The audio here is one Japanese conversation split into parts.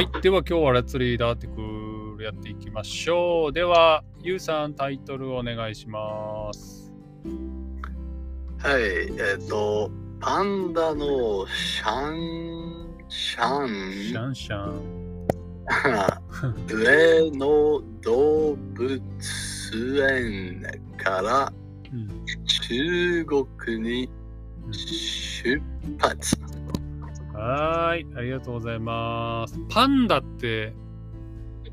はい。では今日はレッツリーダーティクルやっていきましょう。では、ゆうさんタイトルお願いします。はい、えっ、と、パンダのシャン、シャン、シャンシャン。上野動物園からうん中国に出発。はーい。ありがとうございます。パンダって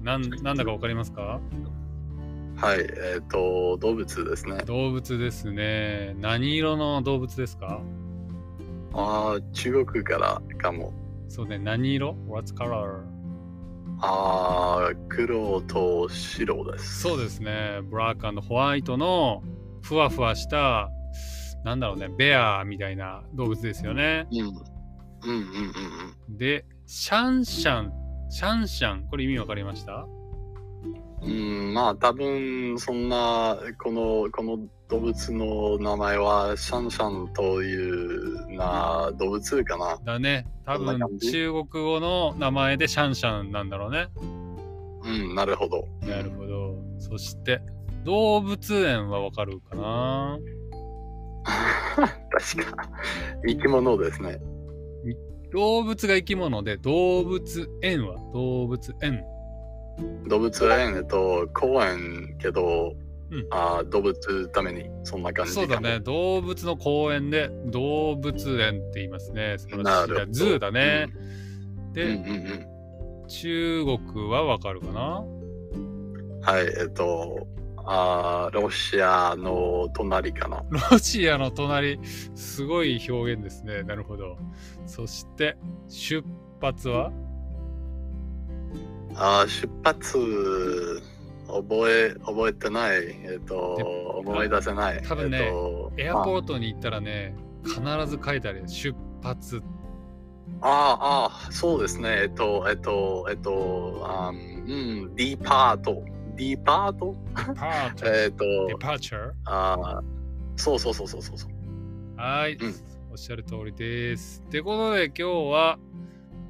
なんなんだかわかりますか？はい、えっ、と、動物ですね。動物ですね。何色の動物ですか？ああ、中国からかも。そうね。何色 ?What's color? ああ、黒と白です。そうですね。ブラックホワイトのふわふわした、なんだろうね、ベアみたいな動物ですよね。うん。うんうんうんうん。で、シャンシャン、シャンシャン、これ意味わかりました？うん、まあ多分そんなこのこの動物の名前はシャンシャンというな動物かな。だね。多分中国語の名前でシャンシャンなんだろうね。うん、なるほど。なるほど。そして、動物園はわかるかな？確か生き物ですね。動物が生き物で、動物園は動物園。動物園えっと公園けど、うんあ動物ためにそんな感じそうだね。動物の公園で動物園って言いますね。素晴らしい zoo だね。うんで、うんうん中国はわかるかな？うん。はい、えっとあロシアの隣かな。ロシアの隣、すごい表現ですね。なるほど。そして、出発は？あー出発覚え覚えてない。えっと思い出せない。多分ねえっとエアポートに行ったらね、必ず書いてあるよ出発。ああ、ああ、そうですね。えっと、えっと、えっと、あーうん、 depart。depart？えっと、departure。あーそうそうそうそうそうそう。はい、うんおっしゃる通りです。ってことで今日は、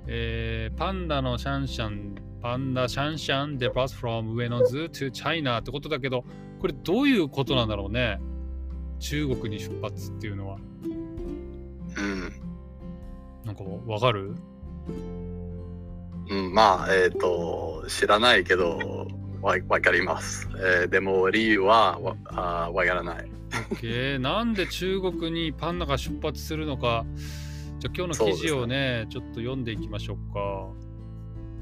えーパンダのシャンシャン、パンダシャンシャン departs from 上野 zoo to China ってことだけど、これどういうことなんだろうね。中国に出発っていうのは。うん。なんかわかる？うん、まあ、えっと、知らないけど、わわかります。えーでも、理由はわあーわからない。OK なんで中国にパンダが出発するのか。じゃあ今日の記事をね、ちょっと読んでいきましょうか。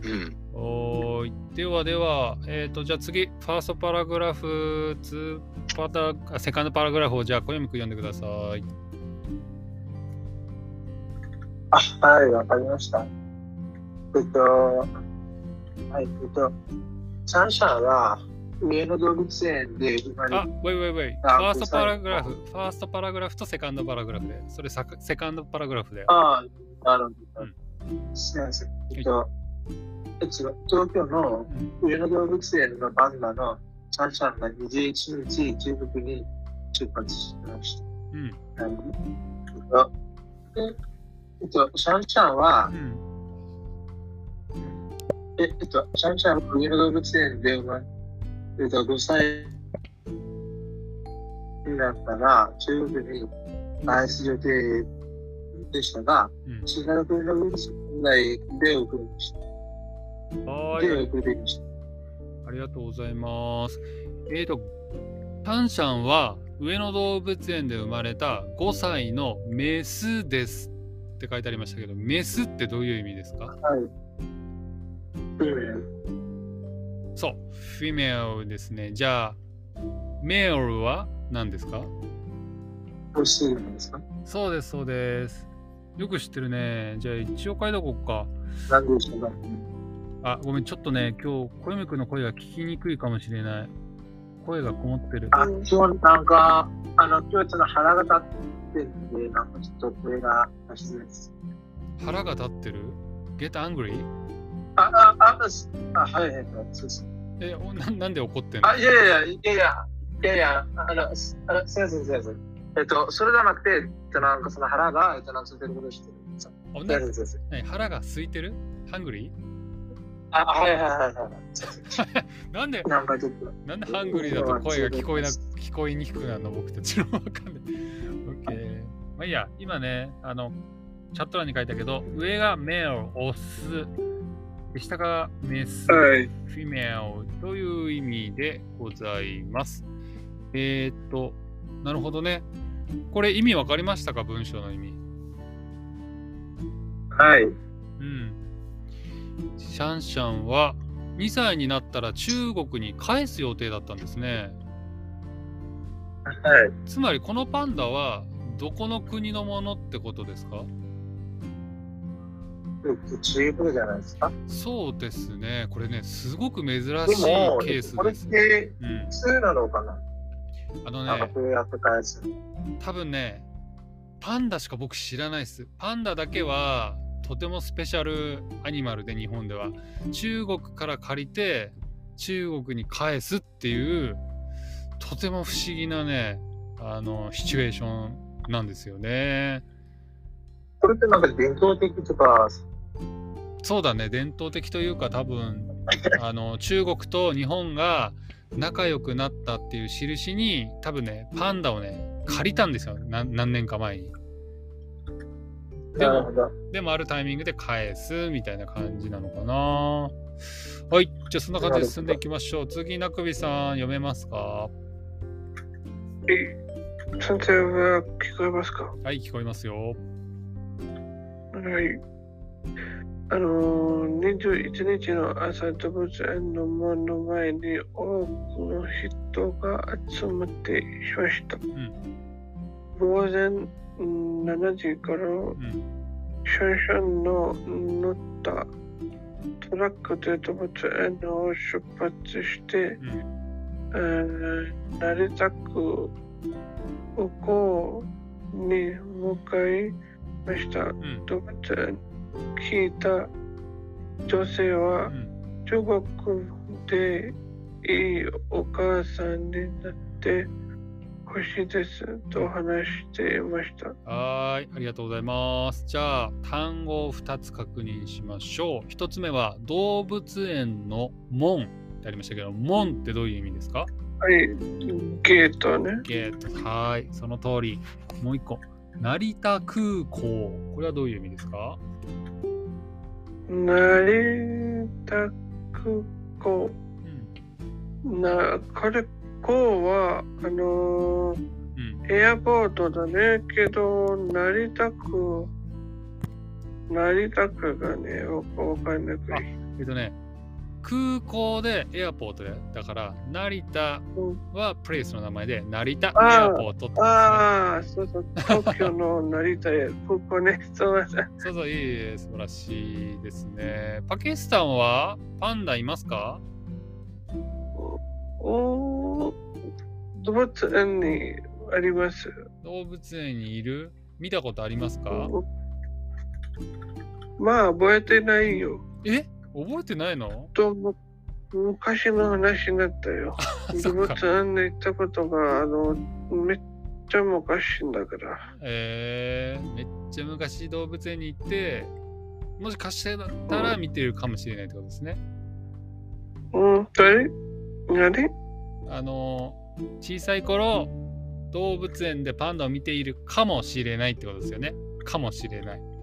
うん。お。ではでは、えっ、と、じゃあ次、ファーストパラグラフ、ツーパタあセカンドパラグラフをじゃあ小読みく読んでください。あ、はい、わかりました。えっと、はい、えっと、シャンシャンは上野動物園で生まれあ、ウェイウェイウェイ。フあァーストパラグラフ、はファーストパラグラフとセカンドパラグラフで、それセカンドパラグラフで。ああ、なるほうど。すみません。えっと、えっと、東京のうん上野動物園のパンダのシャンシャンが21日、中国に出発しました。うん。えっと、シャンシャンはう、ん。ええっと、シャンシャンは上野動物園で生まれ、えっと、5歳になったら、中国に返す予定でしたが、うん。新型コロナウイルス問題で遅れました。で、はーい。遅れていました。ありがとうございます。えっ、と、タンシャンは上野動物園で生まれた5歳のメスですって書いてありましたけど、メスってどういう意味ですか？はい。そう、フィメルですね。じゃあ、メールは何ですか？そうです、そうです。よく知ってるね。じゃあ一応書いとこうか。あ、ごめん、ちょっとね、今日、小山くんの声が聞きにくいかもしれない。声がこもってる。あ、今日なんか、あの、今日ちょっと腹が立ってるんで、なんかちょっと声が出しづらいです。腹が立ってる ?Get angry? あ、あ、あ、すあはいはいはい、そうです。え、おななんで怒ってんの？あ、いやいやいや、いやいや、いやあの、すあのすいません、すいません。えっと、それじゃなくて、えっと、なんかその腹が、えっと、なんか空いてることをしてる。あすいません、すいません。何腹が空いてる ?Hungry? あ、はいはいはいはい。なんで、なんかちょっと。なんでハングリーだと声が聞こえな聞こえにくくなるの？僕たちのわかんない。OK。まあいいや、今ね、あの、チャット欄に書いたけど、上がメール、オス、で下がメス、はい。フィメルという意味でございます。えー、っと、なるほどね。これ意味わかりましたか文章の意味？はい。うん。シャンシャンは2歳になったら中国に返す予定だったんですね。はい。つまりこのパンダはどこの国のものってことですか？中国じゃないですか。そうですね。これね、すごく珍しいケースこれっです。てうん普。通なのかな？あのね、なんかこうやって返す。多分ね、パンダしか僕知らないです。パンダだけはとてもスペシャルアニマルで日本では中国から借りて中国に返すっていうとても不思議なねあのシチュエーションなんですよね。これってなんか伝統的とか、そうだね伝統的というか多分あの中国と日本が仲良くなったっていう印に多分ねパンダをね借りたんですよな何年か前に。でも。でもあるタイミングで返すみたいな感じなのかな。はい、じゃあそんな感じで進んでいきましょう。次、なくびさん読めますか？先生は聞こえますか？はい、聞こえますよ。はい。あのー、21日の朝、動物園の門の前に多くの人が集まっていました。ん午前うん7時からうん、シャンシャンの乗ったトラックで動物園を出発して、うん、えー成田区向こうに向かいました。うん、動物園聞いた女性はうん。中国でいいお母さんになってほしいですと話していました。はーい、ありがとうございます。じゃあ、単語を2つ確認しましょう。1つ目は、動物園の門ってありましたけど、門ってどういう意味ですか？はい、ゲートね。ゲート。はーい、その通り。もう1個、成田空港。これはどういう意味ですか？成田空港。うん。な、これ、こうは、あのーうん。エアポートだね。けど、成田区、成田区がね、わわかんなくあい。えっとね、空港でエアポートで、だから、成田はプレイスの名前で、成田エアポートってね。ああ、そうそう、東京の成田へ、ここね、そうだ。そうそう、いいえ、素晴らしいですね。パキスタンはパンダいますか？おー動物園にあります。動物園にいる？見たことありますか？まあ、覚えてないよ。え？覚えてないの？とも昔の話になったよ。そ動物園に行ったことが、あの、めっちゃ昔だから。えー、めっちゃ昔動物園に行って、もしかしてだったら見てるかもしれないってことですね。うん、誰？何？あの、小さい頃、動物園でパンダを見ているかもしれないってことですよね。かもしれない。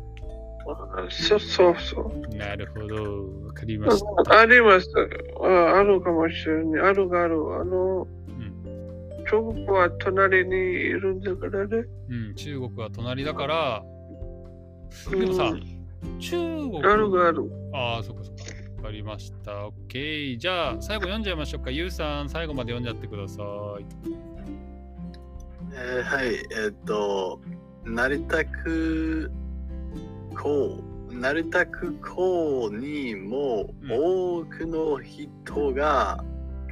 あそうそうそう。なるほど。わかりました。ありますあ。あるかもしれない。あるがある。あの、うん中国は隣にいるんだからね。うん、中国は隣だから、でもさうん中国。あるがある。ああ、そっかそっか。わかりました。OK。じゃあ、最後読んじゃいましょうか。ゆうさん、最後まで読んじゃってください。えーはい、えっと、成田空港、成田空港にもうん多くの人が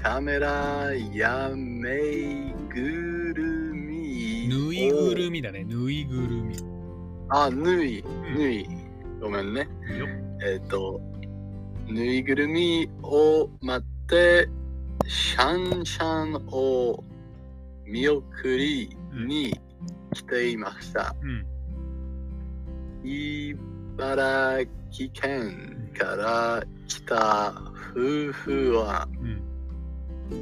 カメラやぬいぐるみをぬいぐるみだね。ぬいぐるみ。あ、ぬい、んぬい。ごめんね。えっ、と、ぬいぐるみを待って、シャンシャンを見送りに来ていました。うん。茨城県から来た夫婦はうん。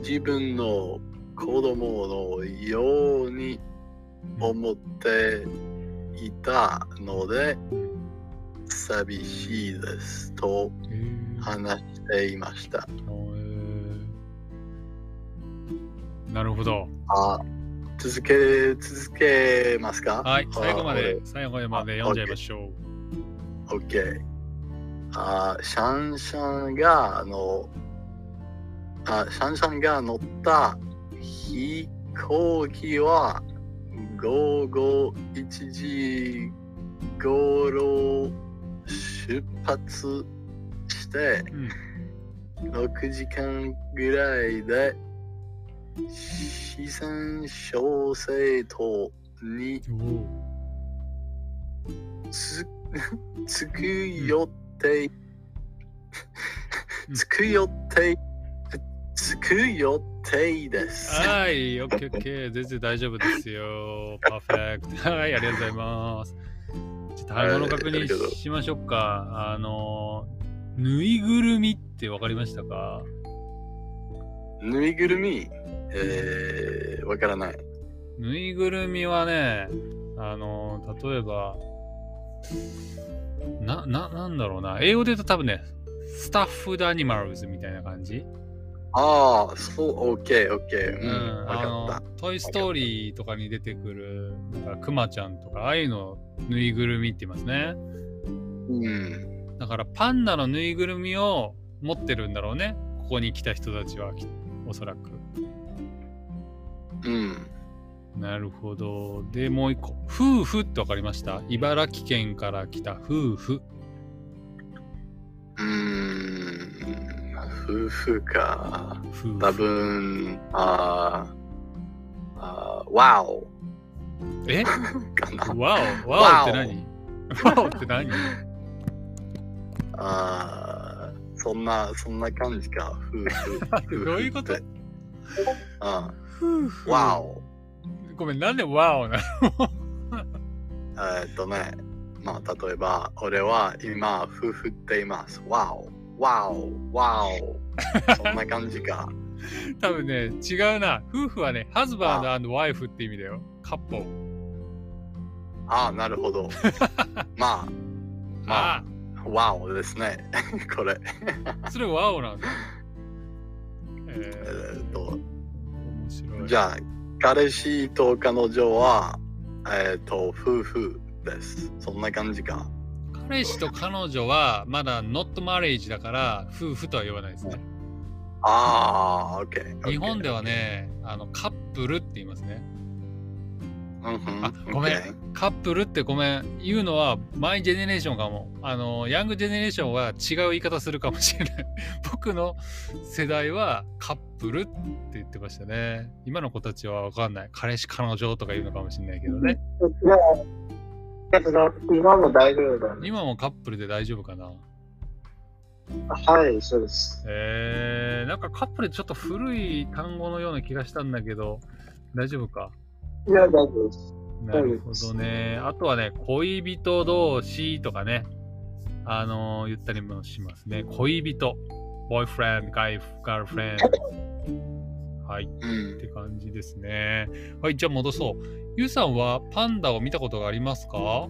自分の子供のように思っていたので寂しいですとえー話していました。えーなるほど。あ続け続けますか？はい、最後まであ、最後まで読んじゃいましょう。OK。あシャンシャンがあのあシャンシャンが乗った飛行機は午後1時頃出発してうん。6時間ぐらいで四川小生島に。つつく予定うんつく予定つく予定です。はい、オッケーオッケー。全然大丈夫ですよ。パーフェクト。はい、ありがとうございます。ちょっと単語の確認しましょうか。あの、ぬいぐるみってわかりましたか？ぬいぐるみ？えー、わからない。ぬいぐるみはね、あの、例えば、な、な、なんだろうな。英語で言うと多分ね、スタッフドアニマルズみたいな感じああ、そう、オッケー、オッケー。ううん、あのトイ・ストーリーとかに出てくる、なんかクマちゃんとか、ああいうのぬいぐるみって言いますね。た。うん。だからパンダのぬいぐるみを持ってるんだろうね。ここに来た人たちは、きおそらく。うん。なるほど。で、もう一個。夫婦ってわかりました？茨城県から来た夫婦。うーん。夫婦か。夫婦。多分、あーあー、ワオえ？かな。ワオ？ワオって何？ワオって何？あーそんな、そんな感じか。夫婦。夫婦どういうこと？ってあ夫婦。ワオ。ごめん、なんでワオなの？えーっとね、まあ、例えば、俺は今、夫婦っています。ワオ。ワオ。ワオ。そんな感じか。多分ね、違うな。夫婦はね、ハズバンドワイフって意味だよ。カッポああ、なるほど。まあ、まああ、ワオですね。これ。あ、それワオなんだ。ええーっと、ー、面白い。じゃあ、彼氏と彼女は、えーっと、夫婦です。そんな感じか。彼氏と彼女はまだ not marriage だから夫婦とは言わないですね。ああ、オッケー。日本ではね、あのカップルって言いますね。うんうん、あごめんカップルってごめん。言うのはマイジェネレーションかも。あの、ヤングジェネレーションは違う言い方するかもしれない。僕の世代はカップルって言ってましたね。今の子たちはわかんない。彼氏彼女とか言うのかもしれないけどね。今も大丈夫だね。今もカップルで大丈夫かなはい、そうです。えー、なんかカップルちょっと古い単語のような気がしたんだけど、大丈夫か？いや、大丈夫です。なるほどね。あとはね、恋人同士とかね、あのー言ったりもしますね。恋人。ボーイフレンド、ガイ、ガールフレンド。はい、っうんて感じですね。はい、じゃあ戻そう。ゆうさんはパンダを見たことがありますか？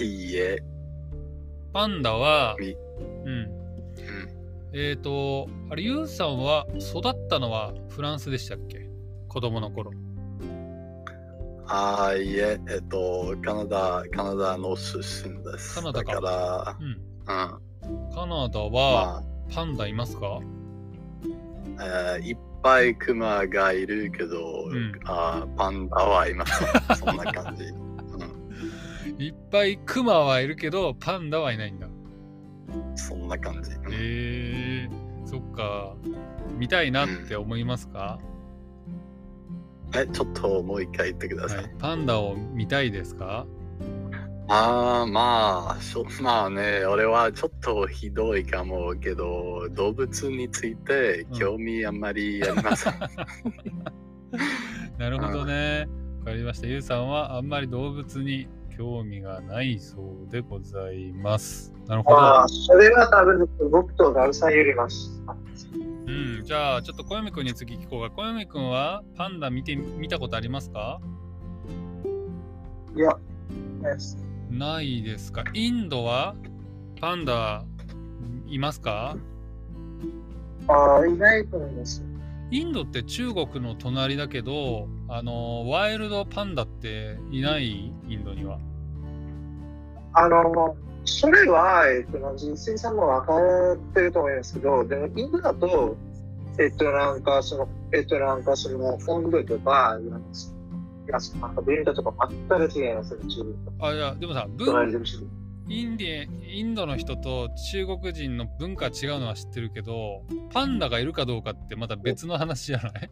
いいえ。パンダはみ、うん。うんえっ、ー、と、あれ、ゆうさんは育ったのはフランスでしたっけ？子供の頃。ああ、いえ、えっと、カナダ、カナダの出身です。カナダかだかうん。ら、うん。カナダはまパンダいますか、あ、えーいっぱいクマがいるけど、んあーパンダはいません。そんな感じ。うんいっぱいクマはいるけど、パンダはいないんだ。そんな感じ。うんえー、そっか。見たいなって思いますか、え、ちょっともう一回言ってください。はい、パンダを見たいですか？ああ、まあ、しょまあね、俺はちょっとひどいかもけど、動物について興味あんまりありません。なるほどね。わかりました。ゆうさんはあんまり動物に興味がないそうでございます。なるほど。ああ、それは多分僕とガルさんよります。うん、じゃあちょっと小読くんに次聞こうが、小読くんはパンダ見て見たことありますか？いや、です。ないですか。インドはパンダいますか？ああ、いないと思います。インドって中国の隣だけど、あのワイルドパンダっていない？インドには。あの、それは、えっと、人生さんも分かってると思いますけど、でも、インドだと、えっと、なんか、その、えっと、なんか、その、本土とか、なんですいや、なんか、文化とか全く違いますね、中国。あ、いや、でもさ、文インディインドの人と中国人の文化違うのは知ってるけど、パンダがいるかどうかってまた別の話じゃない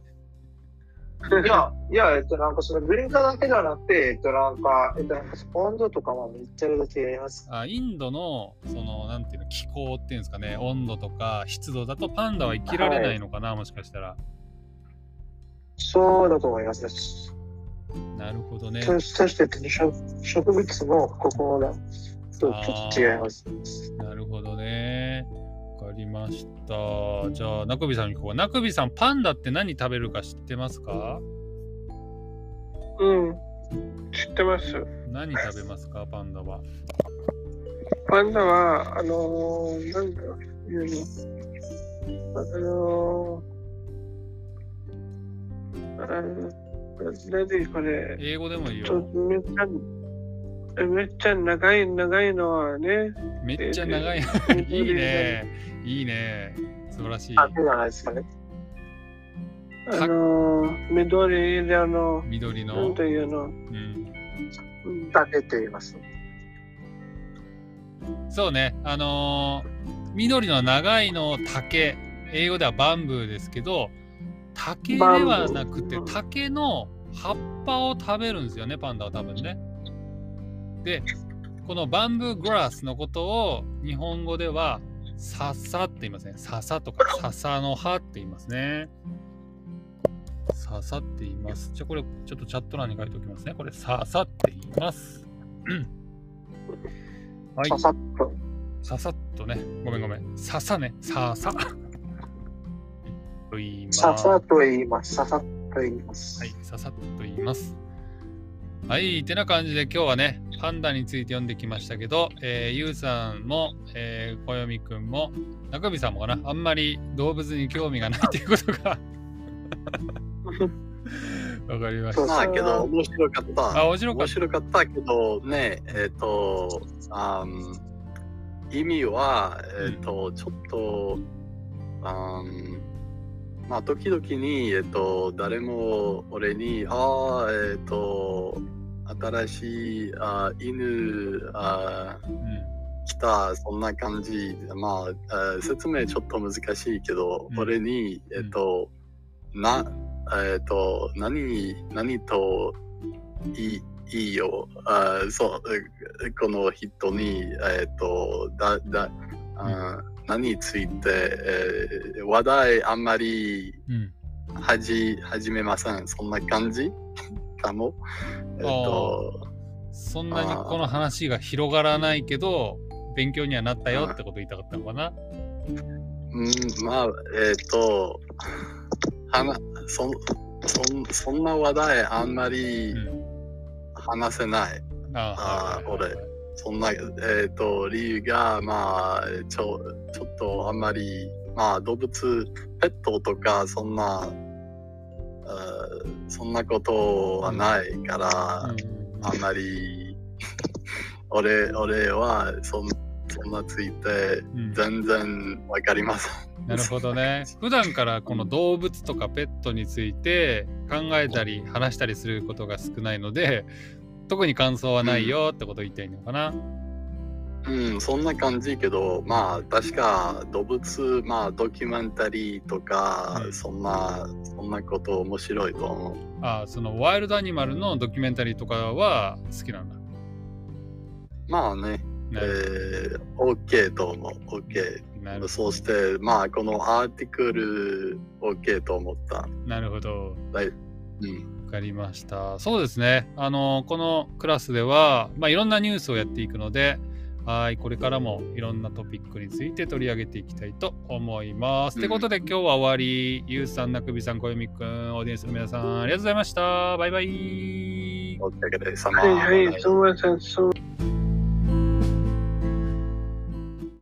いや、いや、えっと、なんか、その、文化だけではなくて、えっと、なんか、えっと、なんか、本土とかもめっちゃ違います。あインドのそのなんていうの気候っていうんですかね温度とか湿度だとパンダは生きられないのかな、もしかしたらそうだと思います。なるほどねそそして、植植物も、ここだとちょっと違います。なるほどねりました。じゃあナコビさんにここナコビさんパンダって何食べるか知ってますか？うん。知ってます。何食べますか？パンダは。パンダは、あのー、なんだろう。あのー、あの、何これ、英語でもいいよめっちゃ、長い長いのはね、めっちゃ長い。いいね。いいね。素晴らしい。あ、そうじゃないですかね。あのー、緑色の、緑の。なんというの、うん。うん。だけと言います。そうね、あのー緑の長いの竹、英語ではバンブーですけど、竹ではなくて竹の葉っぱを食べるんですよね、パンダは多分ね。で、このバンブーグラスのことを日本語では笹って言いますね。笹とか 笹の葉って言いますね。笹って言います。じゃあこれちょっとチャット欄に書いておきますね。これ笹って言います。う んはいさ。さっと。ささっとね、ごめんごめん。ささね、ささ。と言います。ささっと言います。ささっと言います。はい、ささっと言います。はい、てな感じで今日はね、パンダについて読んできましたけど、えー、ゆうさんも、えー、こよみくんも、中身さんもかな、あんまり動物に興味がないということが わかりました。まあけど面白かった。あ、面白かった。面白かったけどね、えっ、とあん、意味は、えっ、と、ちょっと、あんまあ、時々に、えっ、と、誰も俺に、ああ、えっ、と、新しいあ犬あうん来た、そんな感じ。まあ、あ説明ちょっと難しいけど、うん俺に、えっ、と、な、えっ、と、何、何といいいいよ。あそう、えこの人に、えっ、と、だ、だ、あ何について、えー話題あんまりうん。始めません。そんな感じ？かも。えっ、と、そんなにこの話が広がらないけど、勉強にはなったよってこと言いたかったのかな？うん、まあ、えっ、と、はなそそんそんな話題あんまりうん。話せない。ああー俺そんな、えっ、と、理由が、まあ、ちょちょっとあんまり、まあ、動物、ペットとか、そんな、あーそんなことはないから、うんあんまり、俺、俺はそん、そんなついて、うん全然わかりません。なるほどね。普段からこの動物とかペットについて考えたり話したりすることが少ないので、特に感想はないよってことを言いたいのかな。うん、そんな感じけど、まあ、確か動物、まあ、ドキュメンタリーとか、うんそんな、そんなこと面白いと思う。あそのワイルドアニマルのドキュメンタリーとかは好きなんだ。まあね、ねえー、OK と思う。OK。なるそして、まあ、このアーティクル、OK と思った。なるほど。うん。かりました。そうですね。あの、このクラスでは、まあ、いろんなニュースをやっていくので、はい、これからもいろんなトピックについて取り上げていきたいと思います。うんってことで今日は終わり。ゆうさん、なくびさん、こよみくん、オーディエンスの皆さん、ありがとうございました。バイバイ。お疲れ様はいはい、すみません。そう